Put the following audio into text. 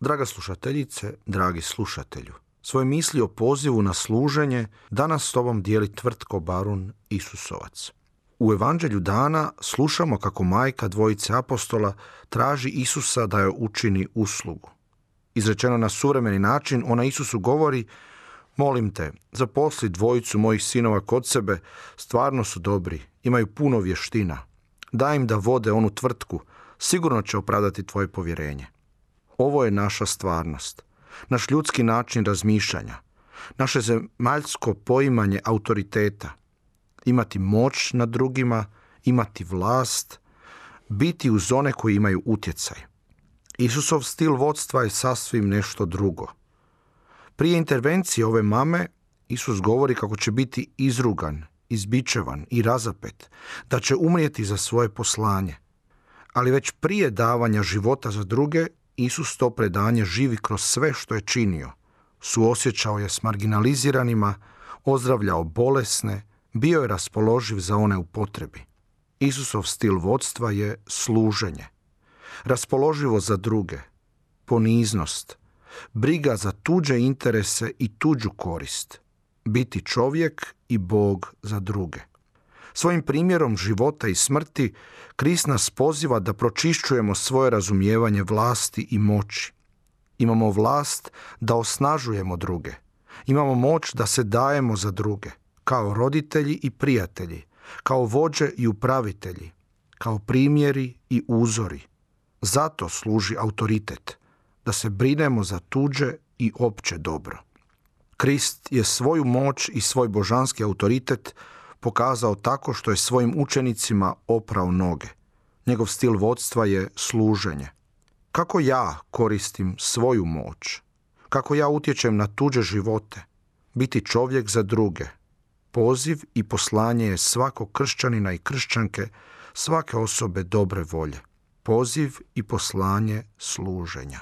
Draga slušateljice, dragi slušatelju, svoje misli o pozivu na služenje danas s tobom dijeli tvrtko Barun Isusovac. U Evanđelju dana slušamo kako majka dvojice apostola traži Isusa da joj učini uslugu. Izrečeno na suvremeni način, ona Isusu govori Molim te, zaposli dvojicu mojih sinova kod sebe, stvarno su dobri, imaju puno vještina. Daj im da vode onu tvrtku, sigurno će opravdati tvoje povjerenje. Ovo je naša stvarnost, naš ljudski način razmišljanja, naše zemaljsko poimanje autoriteta. Imati moć nad drugima, imati vlast, biti uz one koji imaju utjecaj. Isusov stil vodstva je sasvim nešto drugo. Prije intervencije ove mame, Isus govori kako će biti izrugan, izbičevan i razapet, da će umrijeti za svoje poslanje. Ali već prije davanja života za druge, Isus to predanje živi kroz sve što je činio. Suosjećao je s marginaliziranima, ozdravljao bolesne, bio je raspoloživ za one u potrebi. Isusov stil vodstva je služenje. Raspoloživo za druge, poniznost, briga za tuđe interese i tuđu korist, biti čovjek i Bog za druge. Svojim primjerom života i smrti Krist nas poziva da pročišćujemo svoje razumijevanje vlasti i moći. Imamo vlast da osnažujemo druge. Imamo moć da se dajemo za druge, kao roditelji i prijatelji, kao vođe i upravitelji, kao primjeri i uzori. Zato služi autoritet, da se brinemo za tuđe i opće dobro. Krist je svoju moć i svoj božanski autoritet pokazao tako što je svojim učenicima oprao noge. Njegov stil vodstva je služenje. Kako ja koristim svoju moć? Kako ja utječem na tuđe živote? Biti čovjek za druge. Poziv i poslanje je svakog kršćanina i kršćanke, svake osobe dobre volje. Poziv i poslanje služenja.